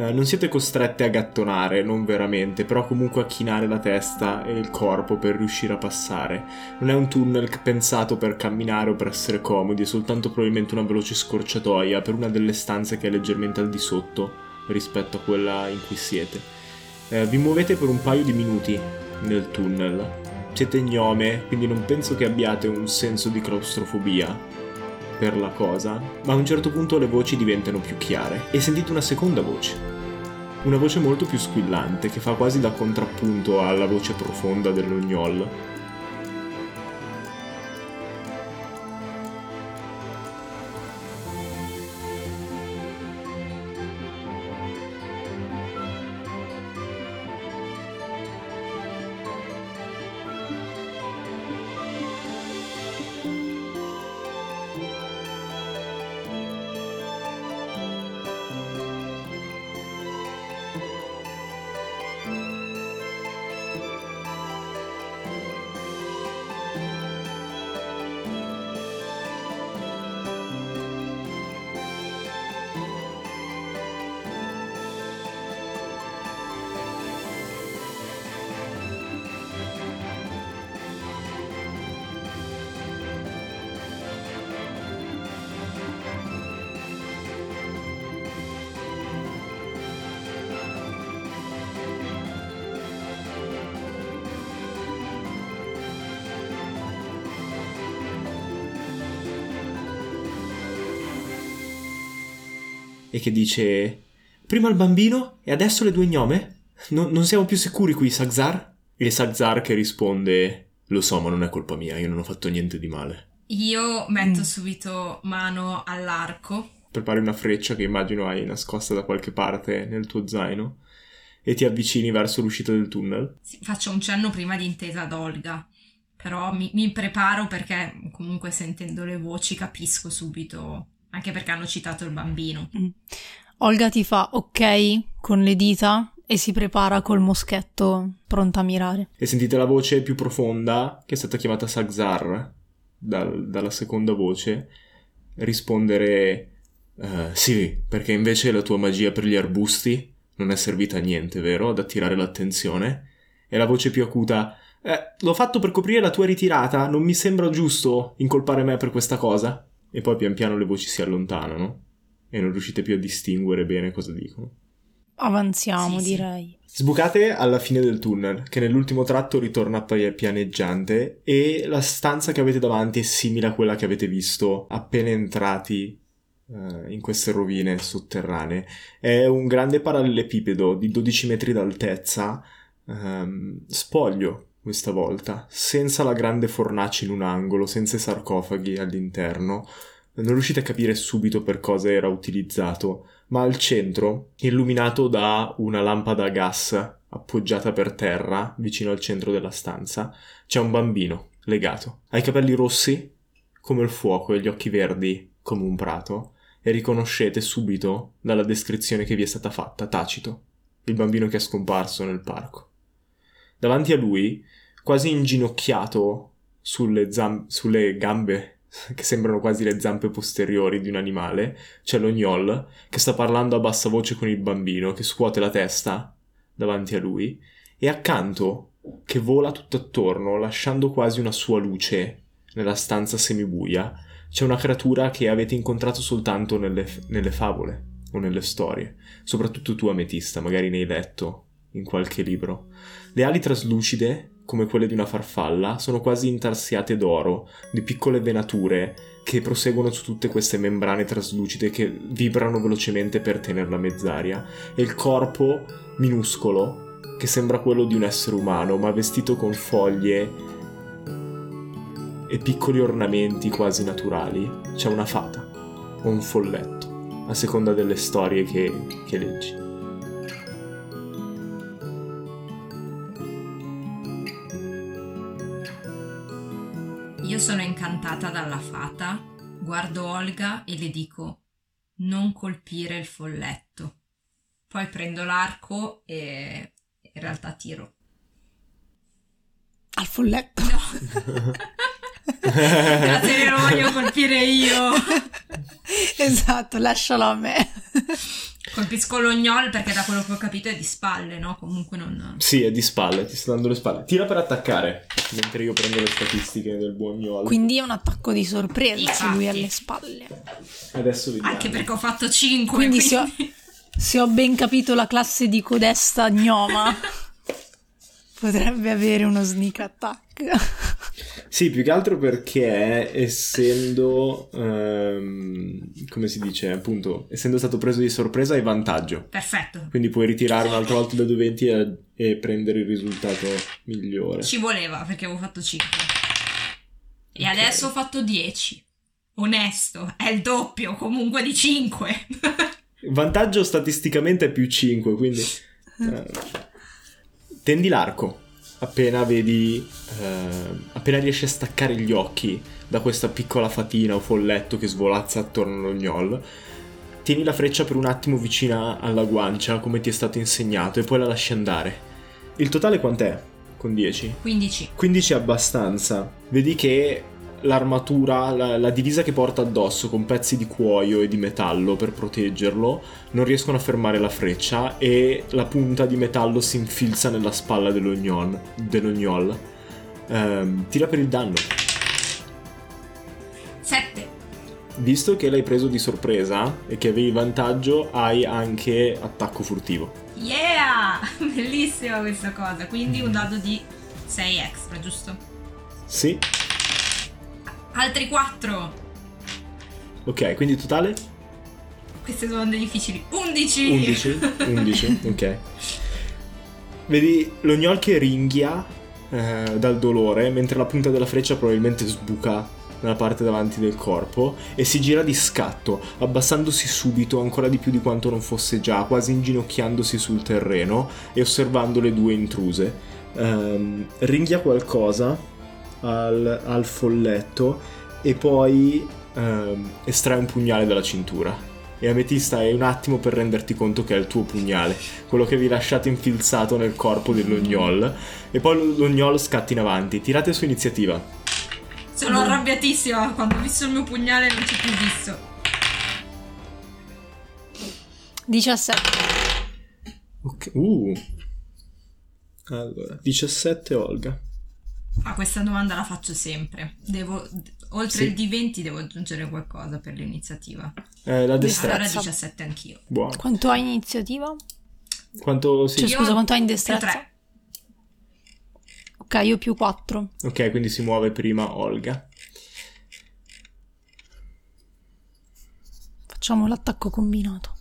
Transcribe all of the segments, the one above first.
Eh, non siete costrette a gattonare, non veramente, però comunque a chinare la testa e il corpo per riuscire a passare. Non è un tunnel pensato per camminare o per essere comodi, è soltanto probabilmente una veloce scorciatoia per una delle stanze che è leggermente al di sotto rispetto a quella in cui siete. Eh, vi muovete per un paio di minuti nel tunnel. Siete gnome, quindi non penso che abbiate un senso di claustrofobia per la cosa, ma a un certo punto le voci diventano più chiare e sentite una seconda voce. Una voce molto più squillante che fa quasi da contrappunto alla voce profonda dell'ognol e che dice prima il bambino e adesso le due gnome? No, non siamo più sicuri qui, Sagzar? E Sagzar che risponde lo so ma non è colpa mia, io non ho fatto niente di male. Io metto mm. subito mano all'arco. Prepari una freccia che immagino hai nascosta da qualche parte nel tuo zaino e ti avvicini verso l'uscita del tunnel. Sì, faccio un cenno prima di intesa ad Olga, però mi, mi preparo perché comunque sentendo le voci capisco subito anche perché hanno citato il bambino. Mm. Olga ti fa ok con le dita e si prepara col moschetto pronta a mirare. E sentite la voce più profonda, che è stata chiamata Sagzar dal, dalla seconda voce, rispondere uh, sì, perché invece la tua magia per gli arbusti non è servita a niente, vero? Ad attirare l'attenzione. E la voce più acuta eh, l'ho fatto per coprire la tua ritirata, non mi sembra giusto incolpare me per questa cosa e poi pian piano le voci si allontanano e non riuscite più a distinguere bene cosa dicono. Avanziamo, sì, direi. Sì. Sbucate alla fine del tunnel, che nell'ultimo tratto ritorna pianeggiante, e la stanza che avete davanti è simile a quella che avete visto appena entrati uh, in queste rovine sotterranee. È un grande parallelepipedo di 12 metri d'altezza, um, spoglio, questa volta, senza la grande fornace in un angolo, senza i sarcofagi all'interno. Non riuscite a capire subito per cosa era utilizzato, ma al centro, illuminato da una lampada a gas appoggiata per terra, vicino al centro della stanza, c'è un bambino legato. Ha i capelli rossi come il fuoco e gli occhi verdi come un prato, e riconoscete subito dalla descrizione che vi è stata fatta, tacito, il bambino che è scomparso nel parco. Davanti a lui, quasi inginocchiato sulle, zam- sulle gambe che sembrano quasi le zampe posteriori di un animale, c'è l'ognol che sta parlando a bassa voce con il bambino che scuote la testa davanti a lui e accanto che vola tutto attorno lasciando quasi una sua luce nella stanza semibuia c'è una creatura che avete incontrato soltanto nelle, nelle favole o nelle storie, soprattutto tu ametista, magari ne hai letto in qualche libro. Le ali traslucide, come quelle di una farfalla, sono quasi intarsiate d'oro, di piccole venature che proseguono su tutte queste membrane traslucide che vibrano velocemente per tenerla mezz'aria, e il corpo minuscolo, che sembra quello di un essere umano, ma vestito con foglie e piccoli ornamenti quasi naturali. C'è una fata o un folletto, a seconda delle storie che, che leggi. Sono incantata dalla fata, guardo Olga e le dico non colpire il folletto. Poi prendo l'arco e in realtà tiro. Al folletto? No. Grazie, non voglio colpire io. esatto, lascialo a me. Colpisco l'ognol perché da quello che ho capito è di spalle, no? Comunque non... Sì, è di spalle, ti sta dando le spalle. Tira per attaccare, mentre io prendo le statistiche del buon Gnol. Quindi è un attacco di sorpresa se lui ha le spalle. Adesso vediamo. Anche perché ho fatto 5. Quindi se ho, se ho ben capito la classe di codesta gnoma, potrebbe avere uno sneak attack. Sì, più che altro perché essendo, ehm, come si dice, appunto, essendo stato preso di sorpresa hai vantaggio. Perfetto. Quindi puoi ritirare un'altra volta da 220 e, e prendere il risultato migliore. Ci voleva perché avevo fatto 5. E Ok. adesso ho fatto 10. Onesto, è il doppio comunque di 5. Vantaggio statisticamente è più 5, quindi... eh, tendi l'arco. Appena vedi... eh, appena riesci a staccare gli occhi da questa piccola fatina o folletto che svolazza attorno allo gnoll, tieni la freccia per un attimo vicina alla guancia, come ti è stato insegnato, e poi la lasci andare. Il totale quant'è? Con 10? 15. 15 è abbastanza. Vedi che l'armatura, la, la divisa che porta addosso con pezzi di cuoio e di metallo per proteggerlo, non riescono a fermare la freccia e la punta di metallo si infilza nella spalla dello gnoll. Dello gnoll. Ehm, tira per il danno. 7. Visto che l'hai preso di sorpresa e che avevi vantaggio, hai anche attacco furtivo. Yeah! Bellissima questa cosa. Quindi un dado di 6 extra, giusto? Sì. Altri 4. Ok, quindi totale? Queste dei difficili. 11. 11? 11, ok. Vedi lo gnoll che ringhia eh, dal dolore, mentre la punta della freccia probabilmente sbuca nella parte davanti del corpo e si gira di scatto, abbassandosi subito ancora di più di quanto non fosse già, quasi inginocchiandosi sul terreno e osservando le due intruse. Ehm, ringhia qualcosa al, al folletto e poi ehm, estrae un pugnale dalla cintura. E Ametista hai un attimo per renderti conto che è il tuo pugnale, quello che vi lasciate infilzato nel corpo dello gnoll. E poi lo gnoll scatta in avanti. Tirate su iniziativa. Sono arrabbiatissima. Quando ho visto il mio pugnale non ci ho più visto. 17. Ok. Uh. Allora, 17 Olga. Ah, questa domanda la faccio sempre. Devo, oltre Sì. il D20 devo aggiungere qualcosa per l'iniziativa. Eh, la Allora destrezza. 17 anch'io. Buono. Quanto hai iniziativa? Quanto sì. Cioè, Io scusa, quanto hai in destrezza? tre. Ok, io più 4. Ok, quindi si muove prima Olga. Facciamo l'attacco combinato.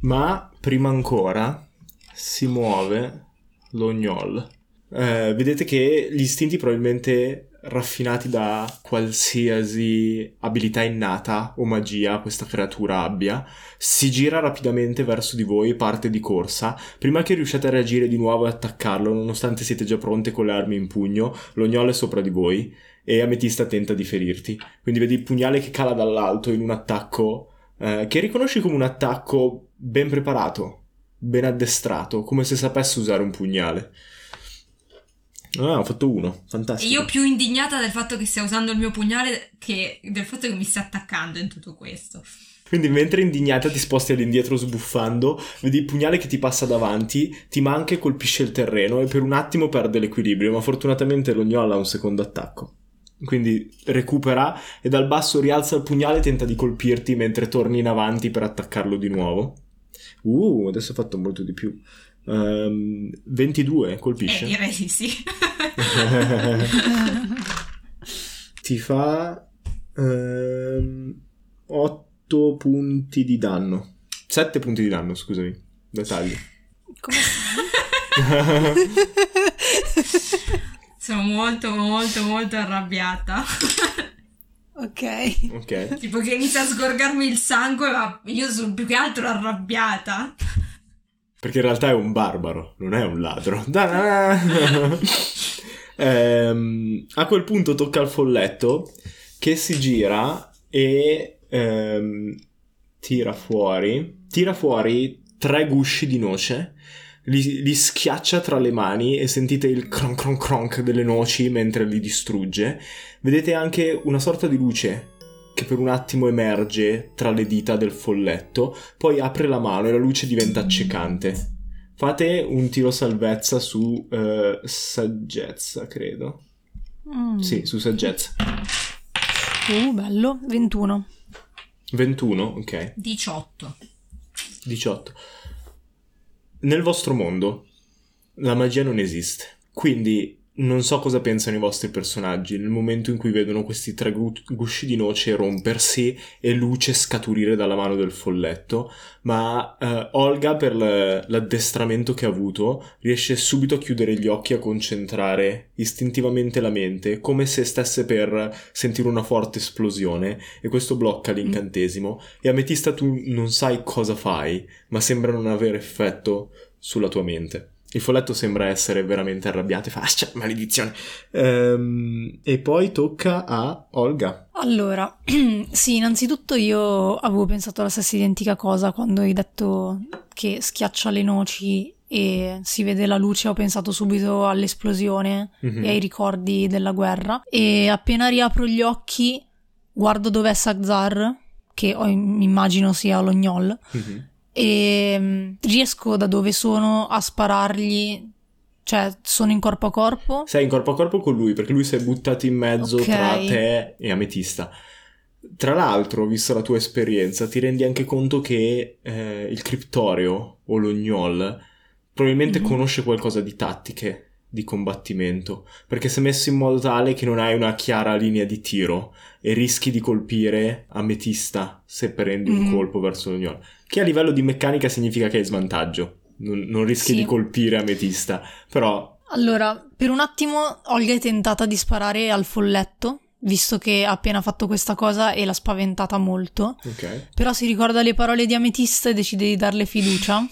Ma prima ancora si muove lo gnoll. Eh, vedete che gli istinti probabilmente raffinati da qualsiasi abilità innata o magia questa creatura abbia, si gira rapidamente verso di voi parte di corsa. Prima che riusciate a reagire di nuovo e attaccarlo, nonostante siete già pronte con le armi in pugno, lo gnoll è sopra di voi e Ametista tenta di ferirti. Quindi vedi il pugnale che cala dall'alto in un attacco eh, che riconosci come un attacco ben preparato, ben addestrato, come se sapesse usare un pugnale. Ah, ho fatto uno, E fantastico. io più indignata del fatto che stia usando il mio pugnale che del fatto che mi stia attaccando in tutto questo. Quindi mentre indignata ti sposti all'indietro sbuffando, vedi il pugnale che ti passa davanti, ti manca e colpisce il terreno e per un attimo perde l'equilibrio, ma fortunatamente lo gnoll ha un secondo attacco. Quindi recupera e dal basso rialza il pugnale e tenta di colpirti mentre torni in avanti per attaccarlo di nuovo. Uh, adesso ho fatto molto di più. Ehm, 22, colpisce. Eh, direi di sì. Ti fa 8 punti di danno. 7 punti di danno, scusami. Dettagli. Come Sono molto, molto, molto arrabbiata. Ok. Ok. tipo che inizia a sgorgarmi il sangue, ma io sono più che altro arrabbiata. Perché in realtà è un barbaro, non è un ladro. Ehm, a quel punto tocca al folletto che si gira e ehm, tira fuori. Tira fuori tre gusci di noce. Li, li schiaccia tra le mani e sentite il cronk cronk cronk delle noci mentre li distrugge. Vedete anche una sorta di luce che per un attimo emerge tra le dita del folletto, poi apre la mano e la luce diventa accecante. Fate un tiro salvezza su eh, saggezza, credo. Mm. Sì, su saggezza. Uh, bello. 21. 21, ok. 18. 18. Nel vostro mondo la magia non esiste. Quindi non so cosa pensano i vostri personaggi nel momento in cui vedono questi tre gu- gusci di noce rompersi e luce scaturire dalla mano del folletto, ma eh, Olga per l'addestramento che ha avuto riesce subito a chiudere gli occhi e a concentrare istintivamente la mente come se stesse per sentire una forte esplosione e questo blocca l'incantesimo e Ametista tu non sai cosa fai, ma sembra non avere effetto sulla tua mente. Il folletto sembra essere veramente arrabbiato e fa, ah, cioè, maledizione. Ehm, e poi tocca a Olga. Allora, sì, innanzitutto io avevo pensato la stessa identica cosa quando hai detto che schiaccia le noci e si vede la luce, ho pensato subito all'esplosione Mhm. e ai ricordi della guerra. E appena riapro gli occhi, guardo dov'è Sagzar, che ho- immagino sia lo Gnoll, Mhm. E mm, riesco da dove sono a sparargli, cioè sono in corpo a corpo. Sei in corpo a corpo con lui perché lui si è buttato in mezzo Ok. tra te e Ametista. Tra l'altro, vista la tua esperienza, ti rendi anche conto che eh, il criptorio o lo gnoll probabilmente Mhm. conosce qualcosa di tattiche di combattimento, perché se messo in modo tale che non hai una chiara linea di tiro e rischi di colpire Ametista se prendi un Mhm. colpo verso gnoll, che a livello di meccanica significa che hai svantaggio. Non, non rischi Sì. di colpire Ametista, però Allora, per un attimo Olga è tentata di sparare al folletto, visto che ha appena fatto questa cosa e l'ha spaventata molto. ok. Però si ricorda le parole di Ametista e decide di darle fiducia.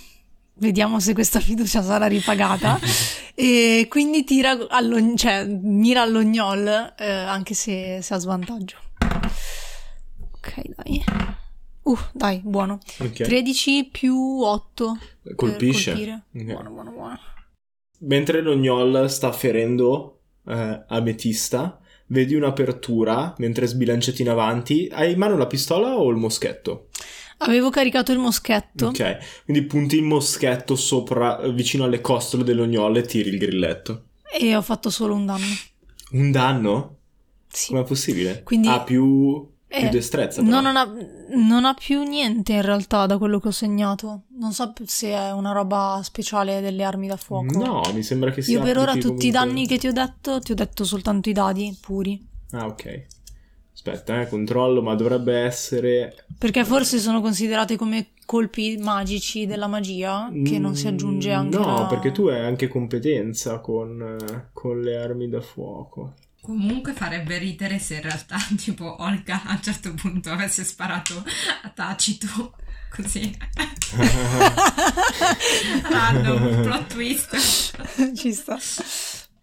Vediamo se questa fiducia sarà ripagata. e quindi tira allo, cioè, mira all'ognol, eh, anche se, se ha svantaggio. Ok, dai. Uh, dai, buono. Ok. 13 più 8. per Colpisce. colpire. Ok. Buono, buono, buono. Mentre lo gnoll sta ferendo eh, Ametista, vedi un'apertura mentre sbilanciati in avanti. Hai in mano la pistola o il moschetto? Avevo caricato il moschetto. Ok, quindi punti il moschetto sopra, vicino alle costole dello gnoll e tiri il grilletto. E ho fatto solo un danno. Un danno? Sì. Com'è possibile? Quindi- Ha più, più Eh, destrezza. No, non ha, non ha più niente in realtà da quello che ho segnato. Non so se è una roba speciale delle armi da fuoco. No, mi sembra che sia Io per ora tutti i comunque- danni che ti ho detto, ti ho detto soltanto i dadi puri. Ah, ok. Aspetta, eh, controllo, ma dovrebbe essere... Perché forse sono considerate come colpi magici della magia, che non si aggiunge anche Mm, No, la- perché tu hai anche competenza con, eh, con le armi da fuoco. Comunque farebbe ridere se in realtà tipo Olga a un certo punto avesse sparato a Tacito così. Random plot twist Ci sta.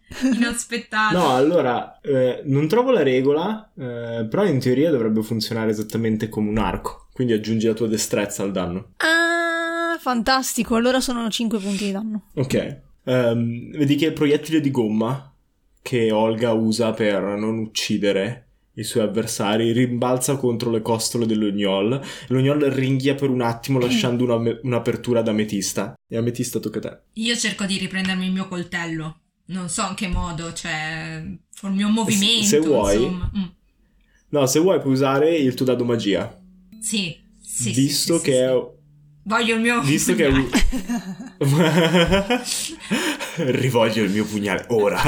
inaspettato. No, allora, eh, non trovo la regola, eh, però in teoria dovrebbe funzionare esattamente come un arco. Quindi aggiungi la tua destrezza al danno. Ah, fantastico. Allora sono 5 punti di danno. Ok. Ehm, vedi che il proiettile di gomma che Olga usa per non uccidere i suoi avversari rimbalza contro le costole dello gnoll. Lo gnoll ringhia per un attimo lasciando una- un'apertura ad ametista. E ametista tocca a te. Io cerco di riprendermi il mio coltello. Non so in che modo, cioè, col mio movimento. se vuoi. insomma. Mm. No, se vuoi puoi usare il tuo dado magia. Sì, sì. visto sì, che sì, è... sì. Voglio il mio. Visto che è. Rivoglio il mio pugnale ora.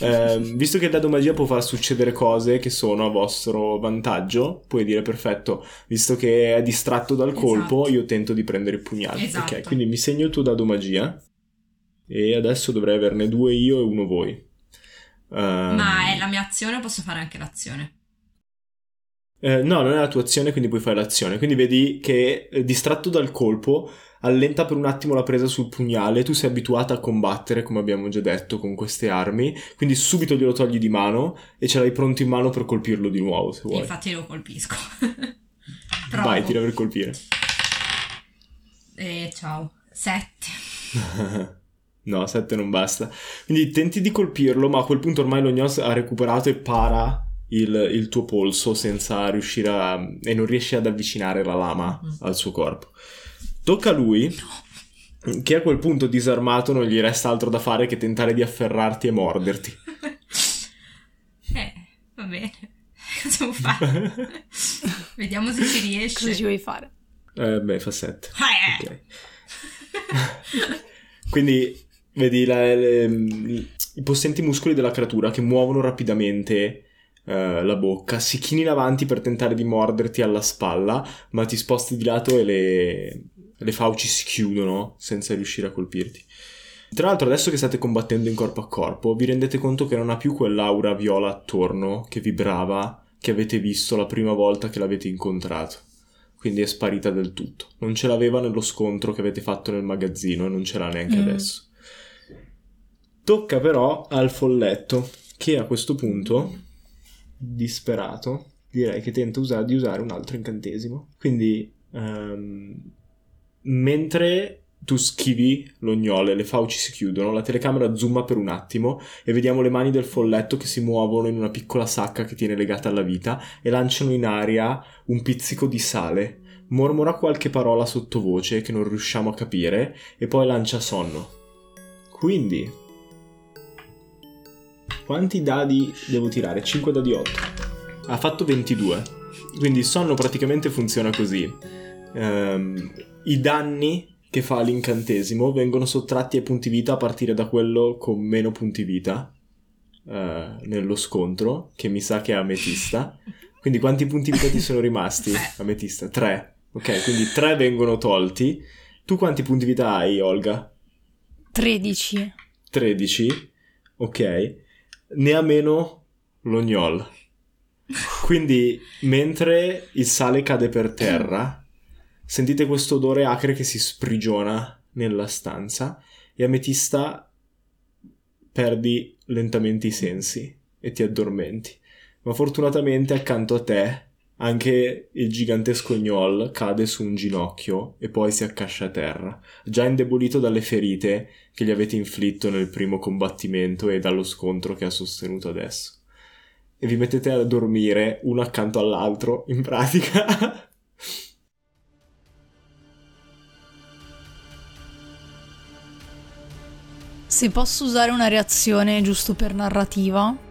Ehm, visto che il dado magia può far succedere cose che sono a vostro vantaggio, puoi dire perfetto, visto che è distratto dal colpo, Esatto. io tento di prendere il pugnale. Esatto. Ok, quindi mi segno il tuo dado magia. E adesso dovrei averne due io e uno voi. Ehm, Ma è la mia azione o posso fare anche l'azione? Eh, no, non è la tua azione, quindi puoi fare l'azione. Quindi vedi che eh, distratto dal colpo, allenta per un attimo la presa sul pugnale. Tu sei abituata a combattere, come abbiamo già detto, con queste armi. Quindi subito glielo togli di mano e ce l'hai pronto in mano per colpirlo di nuovo, se vuoi. Infatti lo colpisco. Vai, tira per colpire. E ciao. Sette. no, 7 non basta. Quindi tenti di colpirlo, ma a quel punto ormai lo Gnos ha recuperato e para il, il tuo polso senza riuscire a... e non riesci ad avvicinare la lama Mm. al suo corpo. Tocca a lui, che a quel punto disarmato non gli resta altro da fare che tentare di afferrarti e morderti. Eh, va bene. Cosa devo fare? Vediamo se ci riesce. Cosa ci vuoi fare? Eh, beh, fa 7. Eh, Ok. Quindi vedi la- le- i possenti muscoli della creatura che muovono rapidamente eh, la bocca, si chini in avanti per tentare di morderti alla spalla, ma ti sposti di lato e le, le fauci si chiudono senza riuscire a colpirti. Tra l'altro, adesso che state combattendo in corpo a corpo, vi rendete conto che non ha più quell'aura viola attorno che vibrava che avete visto la prima volta che l'avete incontrato. Quindi è sparita del tutto. Non ce l'aveva nello scontro che avete fatto nel magazzino e non ce l'ha neanche Mm. adesso. Tocca però al folletto, che a questo punto, disperato, direi che tenta usa- di usare un altro incantesimo. Quindi, ehm, mentre tu schivi l'ognole, le fauci si chiudono, la telecamera zooma per un attimo e vediamo le mani del folletto che si muovono in una piccola sacca che tiene legata alla vita e lanciano in aria un pizzico di sale. Mormora qualche parola sottovoce che non riusciamo a capire e poi lancia sonno. Quindi, quanti dadi devo tirare? 5 dadi 8. Ha fatto 22. Quindi il sonno praticamente funziona così. Ehm, I danni che fa l'incantesimo vengono sottratti ai punti vita a partire da quello con meno punti vita eh, nello scontro, che mi sa che è ametista. Quindi quanti punti vita ti sono rimasti? Ametista, 3. Ok, quindi 3 vengono tolti. Tu quanti punti vita hai, Olga? 13. 13. Ok. Ne ha meno l'ognol. Quindi, mentre il sale cade per terra, sentite questo odore acre che si sprigiona nella stanza e Ametista perdi lentamente i sensi e ti addormenti. Ma fortunatamente accanto a te anche il gigantesco gnoll cade su un ginocchio e poi si accascia a terra, già indebolito dalle ferite che gli avete inflitto nel primo combattimento e dallo scontro che ha sostenuto adesso. E vi mettete a dormire uno accanto all'altro, in pratica. Se posso usare una reazione giusto per narrativa,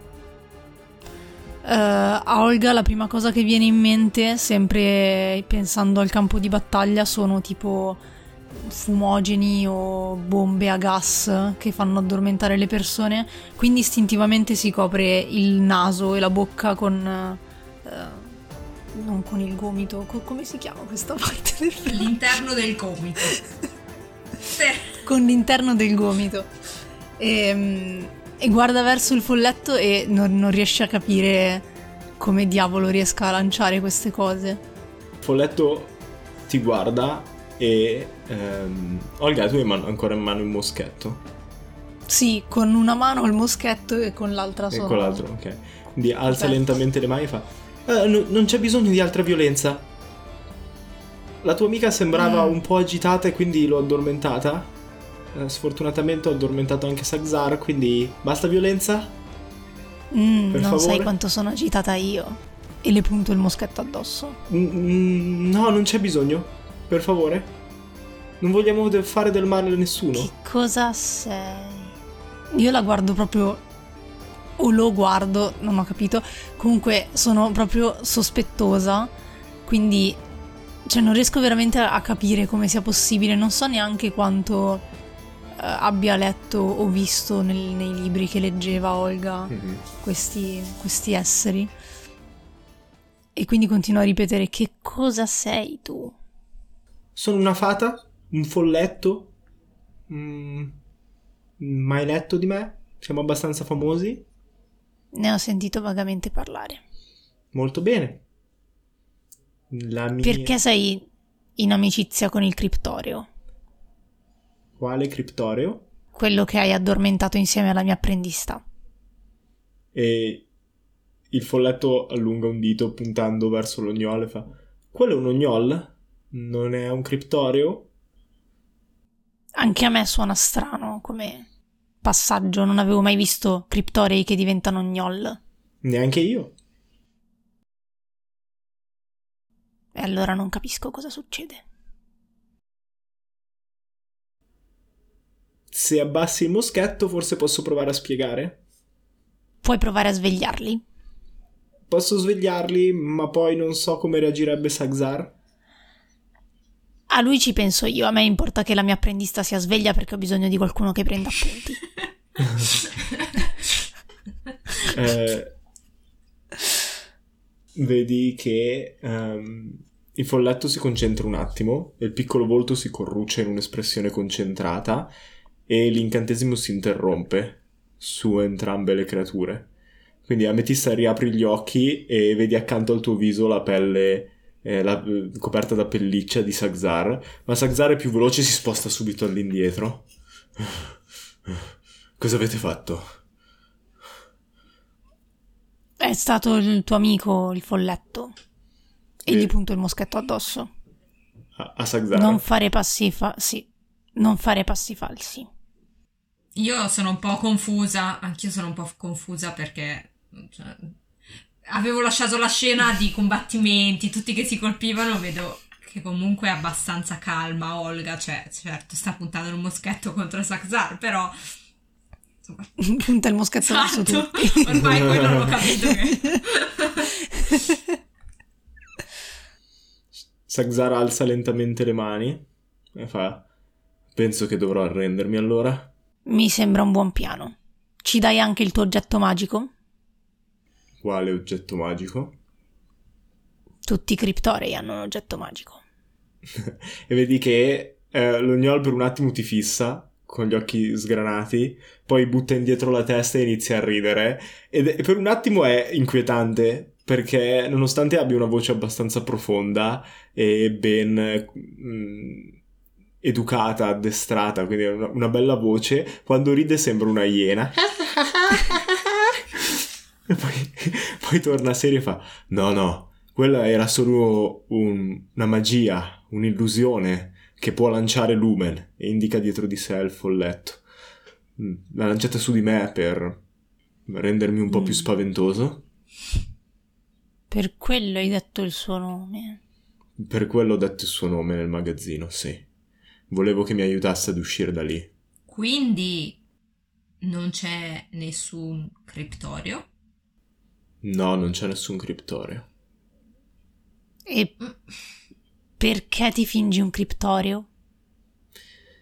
eh, a Olga la prima cosa che viene in mente, sempre pensando al campo di battaglia, sono tipo fumogeni o bombe a gas che fanno addormentare le persone, quindi istintivamente si copre il naso e la bocca con... eh, non con il gomito, co- come si chiama questa parte del braccio? L'interno del gomito. Con l'interno del gomito e, e guarda verso il folletto e non, non riesce a capire come diavolo riesca a lanciare queste cose. Folletto ti guarda e... ehm, Olga, tu hai man- ancora in mano il moschetto. Sì, con una mano ho il moschetto e con l'altra E sono... con l'altro, ok. Quindi alza Aperto. lentamente le mani e fa... "Eh, no- non c'è bisogno di altra violenza. La tua amica sembrava Mm. un po' agitata e quindi l'ho addormentata. Eh, sfortunatamente ho addormentato anche Sagzar, quindi basta violenza? Mm, non favore? sai quanto sono agitata io. E le punto il moschetto addosso. Mm, no, non c'è bisogno. Per favore. Non vogliamo fare del male a nessuno. Che cosa sei? Io la guardo proprio. O lo guardo, non ho capito. Comunque sono proprio sospettosa. Quindi. Cioè, non riesco veramente a capire come sia possibile. Non so neanche quanto abbia letto o visto nel- nei libri che leggeva Olga Mhm. questi, questi esseri. E quindi continuo a ripetere: Che cosa sei tu? Sono una fata? Un folletto? Mm, mai letto di me? Siamo abbastanza famosi? Ne ho sentito vagamente parlare. Molto bene. Mia... Perché sei in amicizia con il criptoreo? Quale criptoreo? Quello che hai addormentato insieme alla mia apprendista. E il folletto allunga un dito puntando verso l'ognol e fa: Quello è un ognol? Non è un criptoreo? Anche a me suona strano come passaggio, non avevo mai visto criptorei che diventano ognol. Neanche io. E allora non capisco cosa succede. Se abbassi il moschetto, forse posso provare a spiegare? Puoi provare a svegliarli? Posso svegliarli, ma poi non so come reagirebbe Sagzar? A lui ci penso io, a me importa che la mia apprendista sia sveglia perché ho bisogno di qualcuno che prenda appunti. eh, vedi che um, il folletto si concentra un attimo e il piccolo volto si corruce in un'espressione concentrata e l'incantesimo si interrompe su entrambe le creature. Quindi Ametista riapri gli occhi e vedi accanto al tuo viso la pelle eh, la, coperta da pelliccia di Sagzar, ma Sagzar è più veloce e si sposta subito all'indietro. Cosa avete fatto? È stato il tuo amico, il folletto. E, e... gli punto il moschetto addosso. A, a Sagzar? Non fare passi fa... sì. Non fare passi falsi. Io sono un po' confusa, anch'io sono un po' confusa perché cioè, avevo lasciato la scena di combattimenti, tutti che si colpivano, vedo che comunque è abbastanza calma Olga, cioè certo sta puntando il moschetto contro Saxar, però insomma, punta il moschetto esatto. verso tutti. Ormai quello l'ho capito che... Saxar alza lentamente le mani e fa penso che dovrò arrendermi allora. Mi sembra un buon piano. Ci dai anche il tuo oggetto magico? Quale oggetto magico? Tutti i criptorei hanno un oggetto magico. e vedi che eh, l'ognol per un attimo ti fissa con gli occhi sgranati, poi butta indietro la testa e inizia a ridere. Ed e per un attimo è inquietante perché nonostante abbia una voce abbastanza profonda e ben mh, mm, educata, addestrata, quindi una, una bella voce, quando ride sembra una iena. E poi, poi torna serio e fa: No, no, quella era solo un, una magia, un'illusione che può lanciare Lumen e indica dietro di sé il folletto. Mm, l'ha lanciata su di me per rendermi un po' più mm. spaventoso. Per quello hai detto il suo nome. Per quello ho detto il suo nome nel magazzino, sì. Volevo che mi aiutasse ad uscire da lì. Quindi non c'è nessun criptorio? No, non c'è nessun criptorio. E perché ti fingi un criptorio?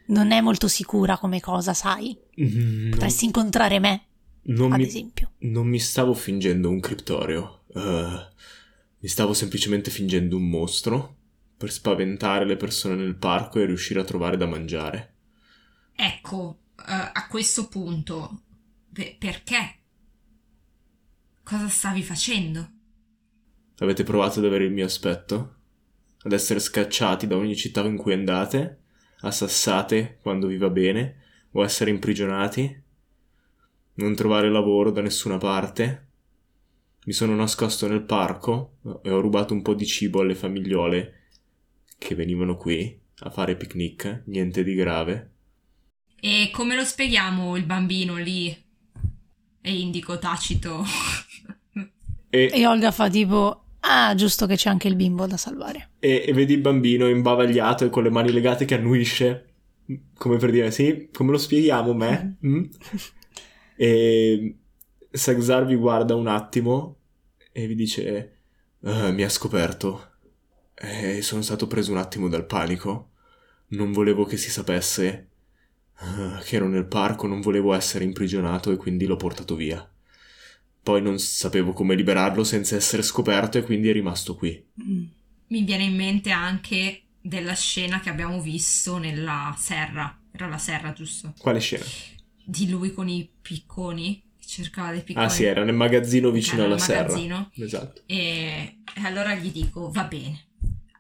Non è molto sicura come cosa, sai? Mm, Potresti non... incontrare me, non ad mi... esempio. Non mi stavo fingendo un criptorio. Uh, mi stavo semplicemente fingendo un mostro per spaventare le persone nel parco e riuscire a trovare da mangiare. Ecco, uh, a questo punto, per- perché Cosa stavi facendo? Avete provato ad avere il mio aspetto? Ad essere scacciati da ogni città in cui andate? Assassate quando vi va bene? O essere imprigionati? Non trovare lavoro da nessuna parte? Mi sono nascosto nel parco e ho rubato un po' di cibo alle famigliole che venivano qui a fare picnic, niente di grave. E come lo spieghiamo il bambino lì? E indico tacito e, e Olga fa tipo, ah, giusto che c'è anche il bimbo da salvare. E, e vedi il bambino imbavagliato e con le mani legate che annuisce, come per dire, sì, come lo spieghiamo me? Mm? e Sagzar vi guarda un attimo e vi dice, uh, mi ha scoperto. E sono stato preso un attimo dal panico. Non volevo che si sapesse uh, che ero nel parco, non volevo essere imprigionato e quindi l'ho portato via. Poi non sapevo come liberarlo senza essere scoperto e quindi è rimasto qui. Mm. Mi viene in mente anche della scena che abbiamo visto nella serra. Era la serra, giusto? Quale scena? Di lui con i picconi. Cercava dei picconi. Ah sì, era nel magazzino vicino alla magazzino. serra. Esatto. E, e allora gli dico, va bene.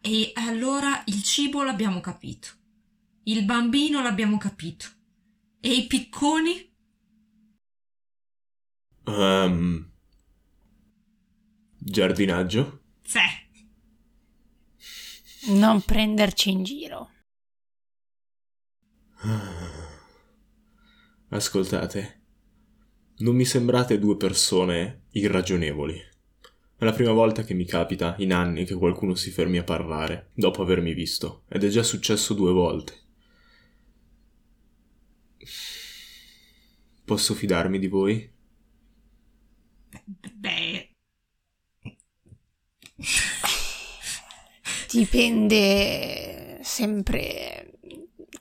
E allora il cibo l'abbiamo capito. Il bambino l'abbiamo capito. E i picconi? Um, giardinaggio? Sì. Non prenderci in giro. Ascoltate, non mi sembrate due persone irragionevoli. È la prima volta che mi capita in anni che qualcuno si fermi a parlare dopo avermi visto, ed è già successo due volte. Posso fidarmi di voi? Beh, Dipende sempre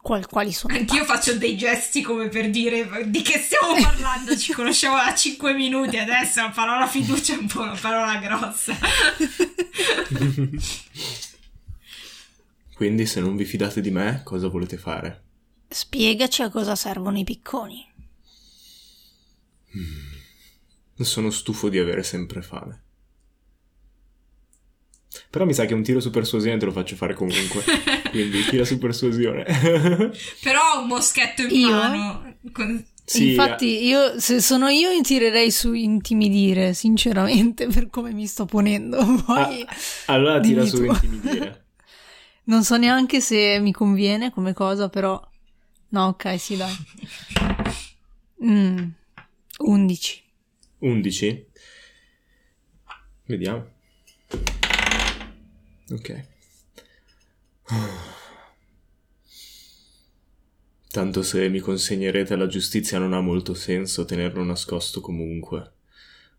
qual- quali sono anch'io faccio dei gesti come per dire di che stiamo parlando. Ci conosciamo da 5 minuti, adesso la parola fiducia è un po' una parola grossa. Quindi se non vi fidate di me, cosa volete fare? Spiegaci a cosa servono i picconi. Sono stufo di avere sempre fame. Però mi sa che un tiro su persuasione te lo faccio fare comunque. Quindi tira su persuasione. Però ho un moschetto in Io? mano. Con- Sì, Infatti, io, se sono io, tirerei su intimidire, sinceramente, per come mi sto ponendo. Poi Ah, allora tira su tu. intimidire. non so neanche se mi conviene come cosa, però. No, ok, sì, dai. Mm, 11. 11. Vediamo. Ok. Tanto se mi consegnerete alla giustizia non ha molto senso tenerlo nascosto comunque.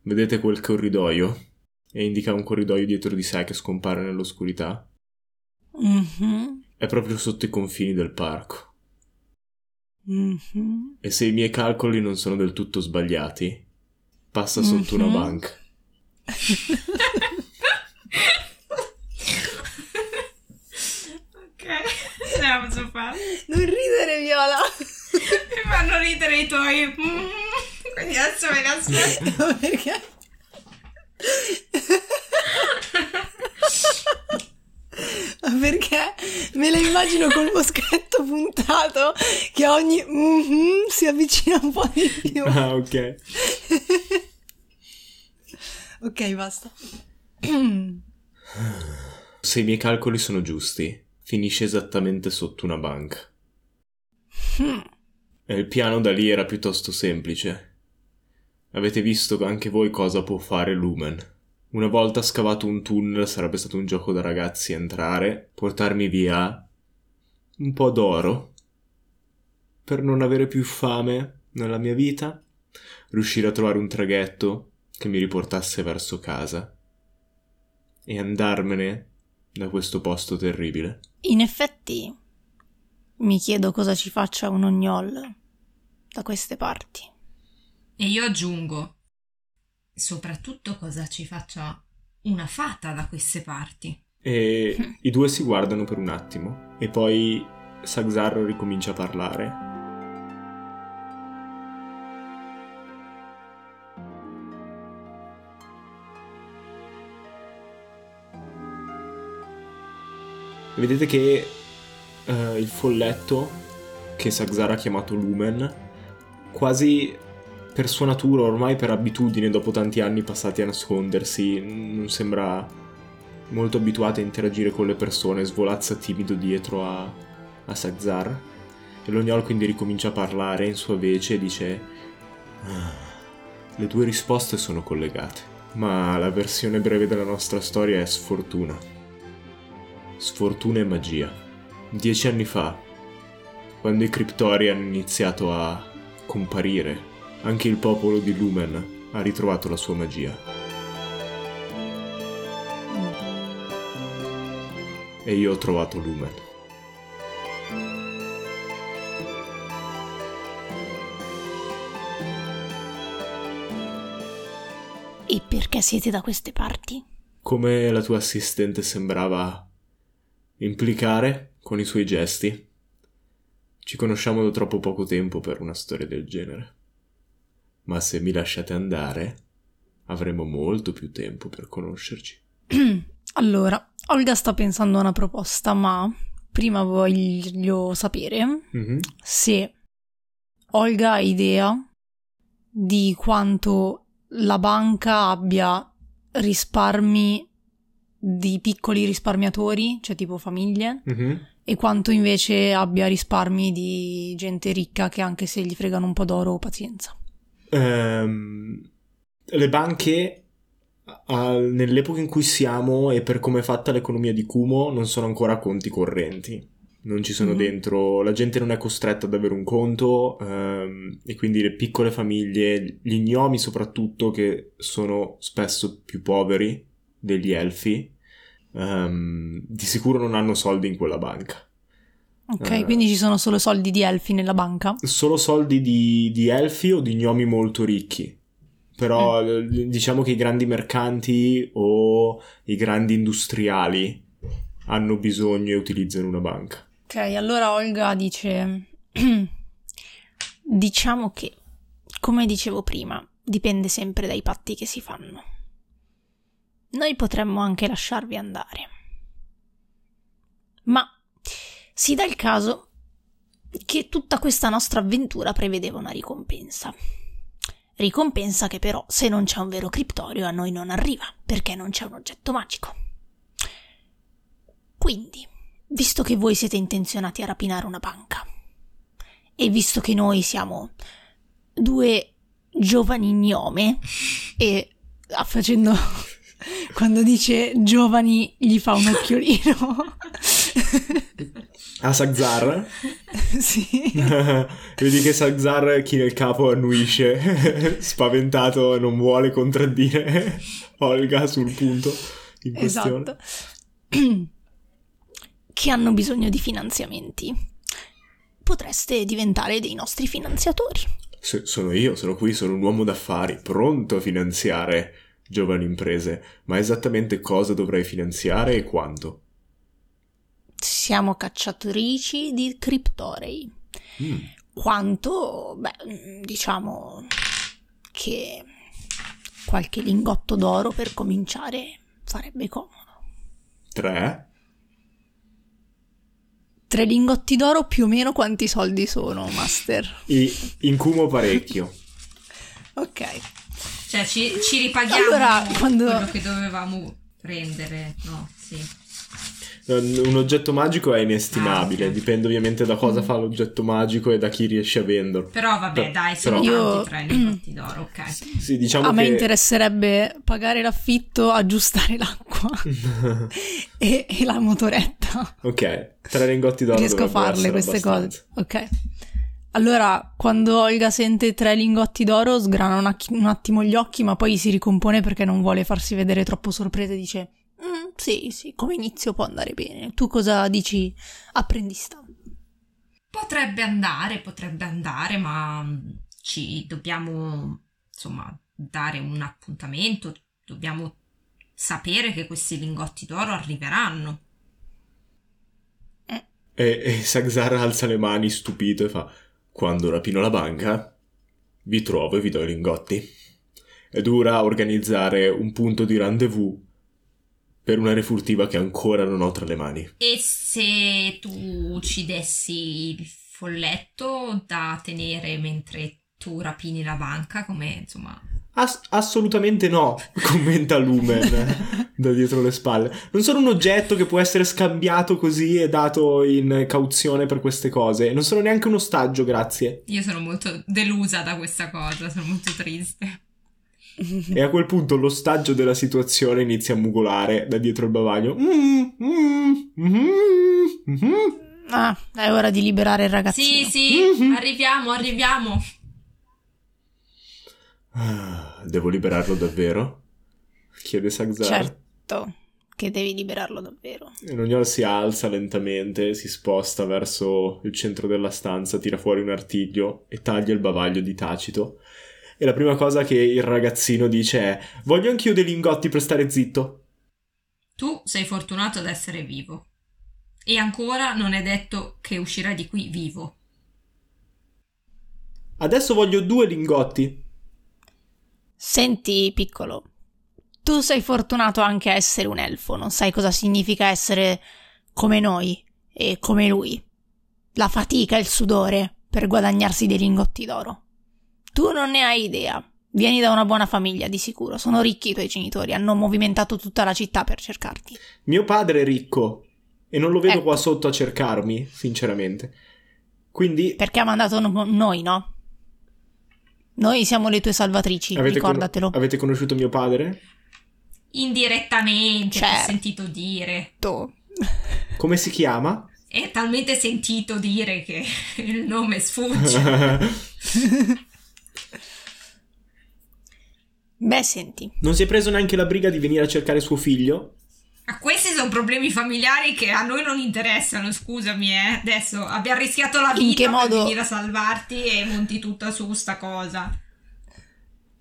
Vedete quel corridoio? E indica un corridoio dietro di sé che scompare nell'oscurità. Mhm, È proprio sotto i confini del parco. mhm. E se i miei calcoli non sono del tutto sbagliati, passa sotto una Mhm. banca. ce la posso fare. Non ridere, Viola! Mi fanno ridere i tuoi. Quindi adesso me ne aspetto. Perché? Ma Perché me la immagino col moschetto puntato che ogni mhm si avvicina un po' di più. Ah, ok. Ok, basta. Se i miei calcoli sono giusti, finisce esattamente sotto una banca. E il piano da lì era piuttosto semplice. Avete visto anche voi cosa può fare Lumen. Una volta scavato un tunnel sarebbe stato un gioco da ragazzi entrare, portarmi via un po' d'oro per non avere più fame nella mia vita, riuscire a trovare un traghetto che mi riportasse verso casa e andarmene da questo posto terribile. In effetti, mi chiedo cosa ci faccia un ognol da queste parti. E io aggiungo, soprattutto cosa ci faccia una fata da queste parti. E i due si guardano per un attimo e poi Sagzarro ricomincia a parlare. Vedete che eh, il folletto che Sagzar ha chiamato Lumen, quasi per sua natura, ormai per abitudine, dopo tanti anni passati a nascondersi, non sembra molto abituato a interagire con le persone, svolazza timido dietro a, a Sagzar. E l'ognol quindi ricomincia a parlare in sua vece e dice: "Ah, Le due risposte sono collegate, ma la versione breve della nostra storia è sfortuna. Sfortuna e magia. Dieci anni fa, quando i Cryptori hanno iniziato a comparire, anche il popolo di Lumen ha ritrovato la sua magia. E io ho trovato Lumen. E perché siete da queste parti? Come la tua assistente sembrava implicare con i suoi gesti. Ci conosciamo da troppo poco tempo per una storia del genere. Ma se mi lasciate andare, avremo molto più tempo per conoscerci. Allora, Olga sta pensando a una proposta, ma prima voglio sapere Mhm. se Olga ha idea di quanto la banca abbia risparmi di piccoli risparmiatori, cioè tipo famiglie, Mhm. e quanto invece abbia risparmi di gente ricca che anche se gli fregano un po' d'oro, pazienza. Ehm, le banche a- nell'epoca in cui siamo e per come è fatta l'economia di Kumo non sono ancora conti correnti. Non ci sono Mhm. dentro, la gente non è costretta ad avere un conto ehm, e quindi le piccole famiglie, gli gnomi soprattutto che sono spesso più poveri degli elfi, ehm, di sicuro non hanno soldi in quella banca. Ok, Eh. quindi ci sono solo soldi di elfi nella banca? solo soldi di, di elfi o di gnomi molto ricchi. Però eh, diciamo che i grandi mercanti o i grandi industriali hanno bisogno e utilizzano una banca. Ok, allora Olga dice... diciamo che, come dicevo prima, dipende sempre dai patti che si fanno. Noi potremmo anche lasciarvi andare. Ma si dà il caso che tutta questa nostra avventura prevedeva una ricompensa. Ricompensa che però, se non c'è un vero criptorio, a noi non arriva, perché non c'è un oggetto magico. Quindi, visto che voi siete intenzionati a rapinare una banca, e visto che noi siamo due giovani gnome, e ah, facendo quando dice giovani gli fa un occhiolino. A Sagzar, sì. vedi che Sagzar china il capo e annuisce, spaventato, non vuole contraddire Olga sul punto in questione. Esatto. che hanno bisogno di finanziamenti. Potreste diventare dei nostri finanziatori. Se- sono io, sono qui, sono un uomo d'affari, pronto a finanziare giovani imprese, ma esattamente cosa dovrei finanziare e quanto? Siamo cacciatrici di criptorei. Mm. Quanto, beh, diciamo che qualche lingotto d'oro per cominciare farebbe comodo. Tre? Tre lingotti d'oro più o meno quanti soldi sono, Master? I- incumo parecchio. Ok. Cioè, ci, ci ripaghiamo Allora, quando- quello che dovevamo prendere, no? Sì. Un oggetto magico è inestimabile, Ah, ok. dipende ovviamente da cosa fa l'oggetto magico e da chi riesce a venderlo. Però vabbè, Beh, dai, sono però- tanti tre lingotti d'oro, ok. Sì, diciamo A me che... interesserebbe pagare l'affitto, aggiustare l'acqua e, e la motoretta. ok, tre lingotti d'oro Riesco a farle queste abbastanza. cose. Ok. Allora, quando Olga sente tre lingotti d'oro, sgrana un, acchi- un attimo gli occhi, ma poi si ricompone perché non vuole farsi vedere troppo sorpresa e dice: "Mm, Sì, sì, come inizio può andare bene. Tu cosa dici? Apprendista. Potrebbe andare, potrebbe andare, ma mm, ci dobbiamo, insomma, dare un appuntamento, dobbiamo sapere che questi lingotti d'oro arriveranno. E, e Sagzar alza le mani stupito e fa: Quando rapino la banca, vi trovo e vi do i lingotti. È dura organizzare un punto di rendezvous per una refurtiva che ancora non ho tra le mani. E se tu ci dessi il folletto da tenere mentre tu rapini la banca, come insomma... Ass- assolutamente no, commenta Lumen da dietro le spalle. Non sono un oggetto che può essere scambiato così e dato in cauzione per queste cose. Non sono neanche un ostaggio, grazie. Io sono molto delusa da questa cosa, sono molto triste. E a quel punto l'ostaggio della situazione inizia a mugolare da dietro il bavaglio. Mm, mm, mm. Ah, è ora di liberare il Sì, ragazzino. sì, Mhm. arriviamo, arriviamo. Ah, Devo liberarlo davvero? Chiede Sagzar. Certo che devi liberarlo davvero. E L'ognol si alza lentamente, si sposta verso il centro della stanza, tira fuori un artiglio e taglia il bavaglio di Tacito. E la prima cosa che il ragazzino dice è: Voglio anch'io dei lingotti per stare zitto. Tu sei fortunato ad essere vivo. E ancora non è detto che uscirai di qui vivo. Adesso voglio due lingotti. Senti, piccolo, tu sei fortunato anche a essere un elfo, non sai cosa significa essere come noi e come lui. La fatica e il sudore per guadagnarsi dei lingotti d'oro. Tu non ne hai idea. Vieni da una buona famiglia, di sicuro. Sono ricchi i tuoi genitori, hanno movimentato tutta la città per cercarti. Mio padre è ricco e non lo vedo Ecco. qua sotto a cercarmi, sinceramente. Quindi Perché ha mandato no- noi, no? Noi siamo le tue salvatrici, avete, con- ricordatelo. avete conosciuto mio padre? Indirettamente, ti ho Certo. sentito dire. Come si chiama? È talmente sentito dire che il nome sfugge. Beh, senti, non si è preso neanche la briga di venire a cercare suo figlio? Questi sono problemi familiari che a noi non interessano, scusami, eh. Adesso abbiamo rischiato la In vita che modo- per venire a salvarti e monti tutta su sta cosa.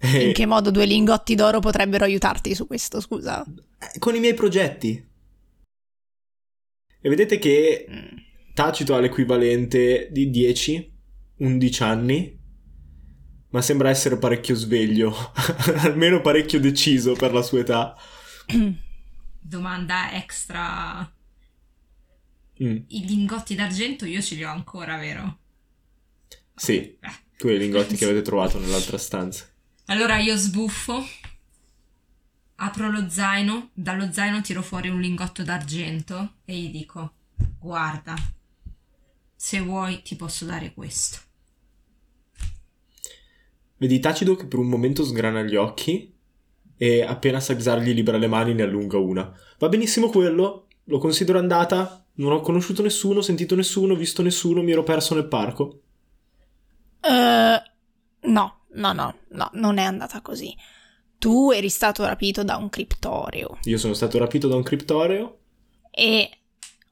In che modo due lingotti d'oro potrebbero aiutarti su questo, scusa? eh, con i miei progetti. E vedete che Mm. Tacito ha l'equivalente di 10-11 anni, ma sembra essere parecchio sveglio, almeno parecchio deciso per la sua età. Domanda extra. Mm, I lingotti d'argento io ce li ho ancora, vero? sì, Eh. tu hai i lingotti che avete trovato nell'altra stanza. Allora io sbuffo, apro lo zaino, dallo zaino tiro fuori un lingotto d'argento e gli dico: Guarda, se vuoi ti posso dare questo. Vedi Tacito che per un momento sgrana gli occhi e appena Saxar gli libera le mani ne allunga una. Va benissimo quello, lo considero andata, non ho conosciuto nessuno, sentito nessuno, visto nessuno, mi ero perso nel parco. Eh, no, no, no, no, non è andata così. Tu eri stato rapito da un criptoreo Io sono stato rapito da un criptoreo, e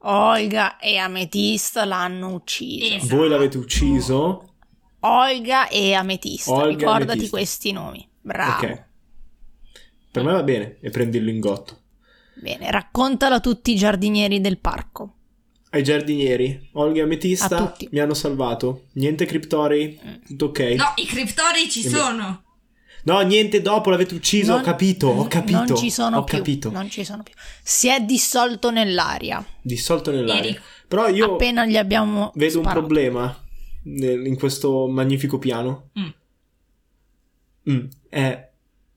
Olga e Ametista l'hanno ucciso. Esatto. voi l'avete ucciso, Olga e Ametista, Olga ricordati Ametista. questi nomi. Bravo. ok. Per me va bene, e prendi il lingotto. Bene, raccontalo a tutti i giardinieri del parco. Ai giardinieri, Olga e Ametista mi hanno salvato. Niente criptorei, tutto ok. No, i criptori ci Invece- sono. No, niente dopo, l'avete ucciso, ho Non- capito, ho capito. Non ci sono ho più. capito. Non ci sono più. Si è dissolto nell'aria. Dissolto nell'aria. Eric. Però io Appena gli abbiamo vedo un sparato. problema nel- in questo magnifico piano. Mm. Mm, è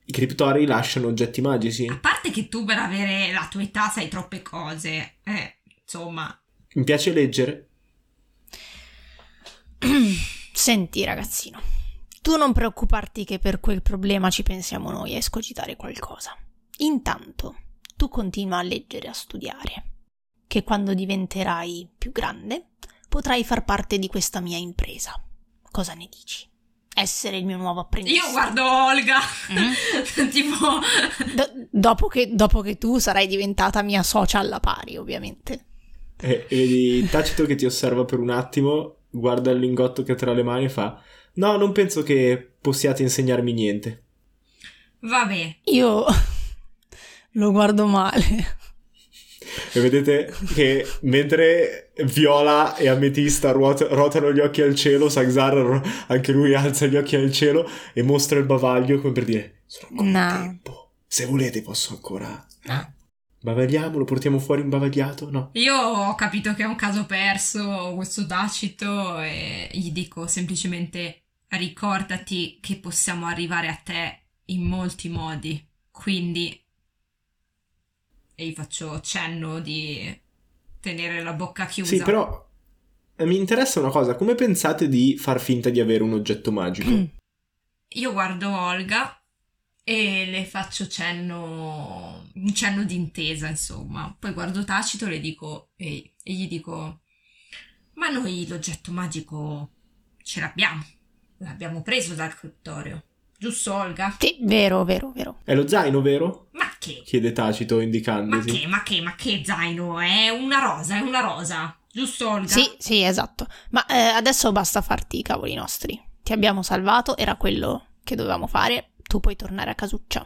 i criptori lasciano oggetti magici. A parte che tu per avere la tua età sai troppe cose. Eh, insomma. Mi piace leggere. Senti, ragazzino, tu non preoccuparti che per quel problema ci pensiamo noi a escogitare qualcosa. Intanto, tu continua a leggere e a studiare, che quando diventerai più grande potrai far parte di questa mia impresa. Cosa ne dici? Essere il mio nuovo apprendista. Io guardo Olga. Mm? tipo. Do- dopo, che, dopo che tu sarai diventata mia socia alla pari, ovviamente. E, vedi Tacito che ti osserva per un attimo, guarda il lingotto che ha tra le mani e fa: No, non penso che possiate insegnarmi niente. Vabbè. Io lo guardo male. E vedete che mentre Viola e Ametista ruot- ruotano gli occhi al cielo, Saxar anche lui alza gli occhi al cielo e mostra il bavaglio come per dire: Sono ancora No. tempo. Se volete, posso ancora. No. Bavagliamo, lo portiamo fuori imbavagliato? No. Io ho capito che è un caso perso questo tacito e gli dico semplicemente ricordati che possiamo arrivare a te in molti modi. Quindi e gli faccio cenno di tenere la bocca chiusa. Sì, però eh, mi interessa una cosa: come pensate di far finta di avere un oggetto magico? Io guardo Olga e le faccio cenno, un cenno d'intesa, insomma. Poi guardo Tacito e le dico, e, e gli dico, ma noi l'oggetto magico ce l'abbiamo, l'abbiamo preso dal criptorio, giusto Olga? Sì, vero, vero, vero. È lo zaino, vero? Ma che? Chiede Tacito Ma indicandosi. che, ma che, ma che zaino? È una rosa, è una rosa, giusto Olga? Sì, sì, esatto. Ma eh, adesso basta farti i cavoli nostri. Ti abbiamo salvato, era quello che dovevamo fare. Tu puoi tornare a casuccia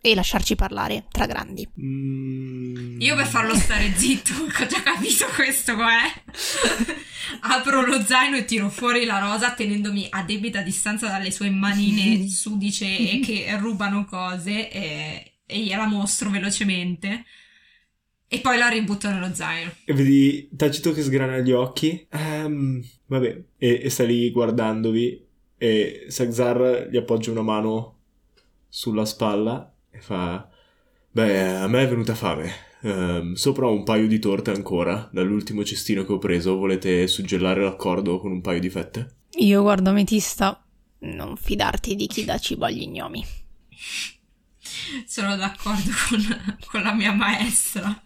e lasciarci parlare tra grandi. Mm. Io per farlo stare zitto, ho già capito questo, eh. Apro lo zaino e tiro fuori la rosa tenendomi a debita distanza dalle sue manine sudice e che rubano cose e, e gliela mostro velocemente. E poi la ributto nello zaino. E vedi Tacito che sgrana gli occhi. Ehm, vabbè, e, e sta lì guardandovi. E Saxar gli appoggia una mano sulla spalla e fa: Beh, a me è venuta fame. Ehm, sopra ho un paio di torte ancora. Dall'ultimo cestino che ho preso. Volete suggellare l'accordo con un paio di fette? Io guardo Ametista. Non fidarti di chi dà cibo agli gnomi. sono d'accordo con, con la mia maestra.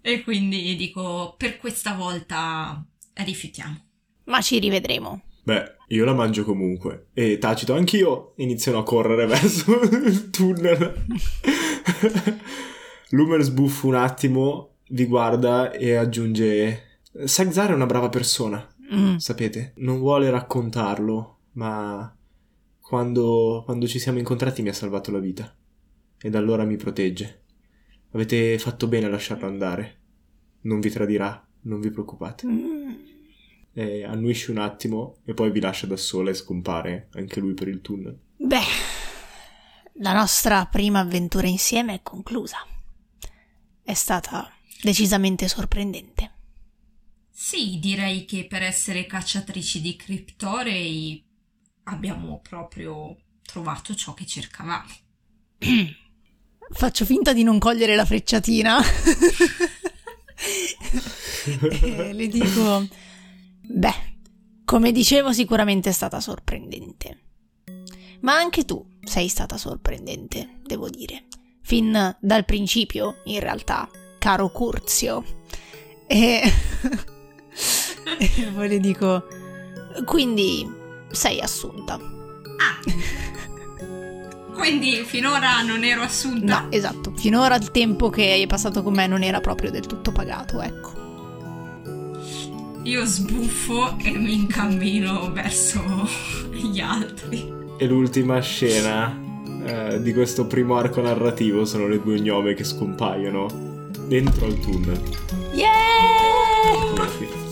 E quindi dico, per questa volta rifiutiamo. Ma ci rivedremo. Beh, io la mangio comunque. E tacito anch'io iniziano a correre verso il tunnel. Lumer sbuffa un attimo, vi guarda e aggiunge: Sagzar è una brava persona. Mm. Sapete, non vuole raccontarlo, ma quando, quando ci siamo incontrati mi ha salvato la vita. E da allora mi protegge. Avete fatto bene a lasciarlo andare. Non vi tradirà, non vi preoccupate. Mm. E annuisce un attimo e poi vi lascia da sola e scompare anche lui per il tunnel. Beh, la nostra prima avventura insieme è conclusa. È stata decisamente sorprendente. Sì, direi che per essere cacciatrici di criptorei abbiamo proprio trovato ciò che cercavamo. Faccio finta di non cogliere la frecciatina. e le dico: Beh, come dicevo, sicuramente è stata sorprendente. Ma anche tu sei stata sorprendente, devo dire. Fin dal principio, in realtà, caro Curzio. E, e poi le dico: Quindi sei assunta. Ah! Quindi finora non ero assunta. No, esatto. Finora il tempo che hai passato con me non era proprio del tutto pagato, ecco. Io sbuffo e mi incammino verso gli altri. E l'ultima scena eh, di questo primo arco narrativo sono le due gnome che scompaiono dentro al tunnel. Yeah!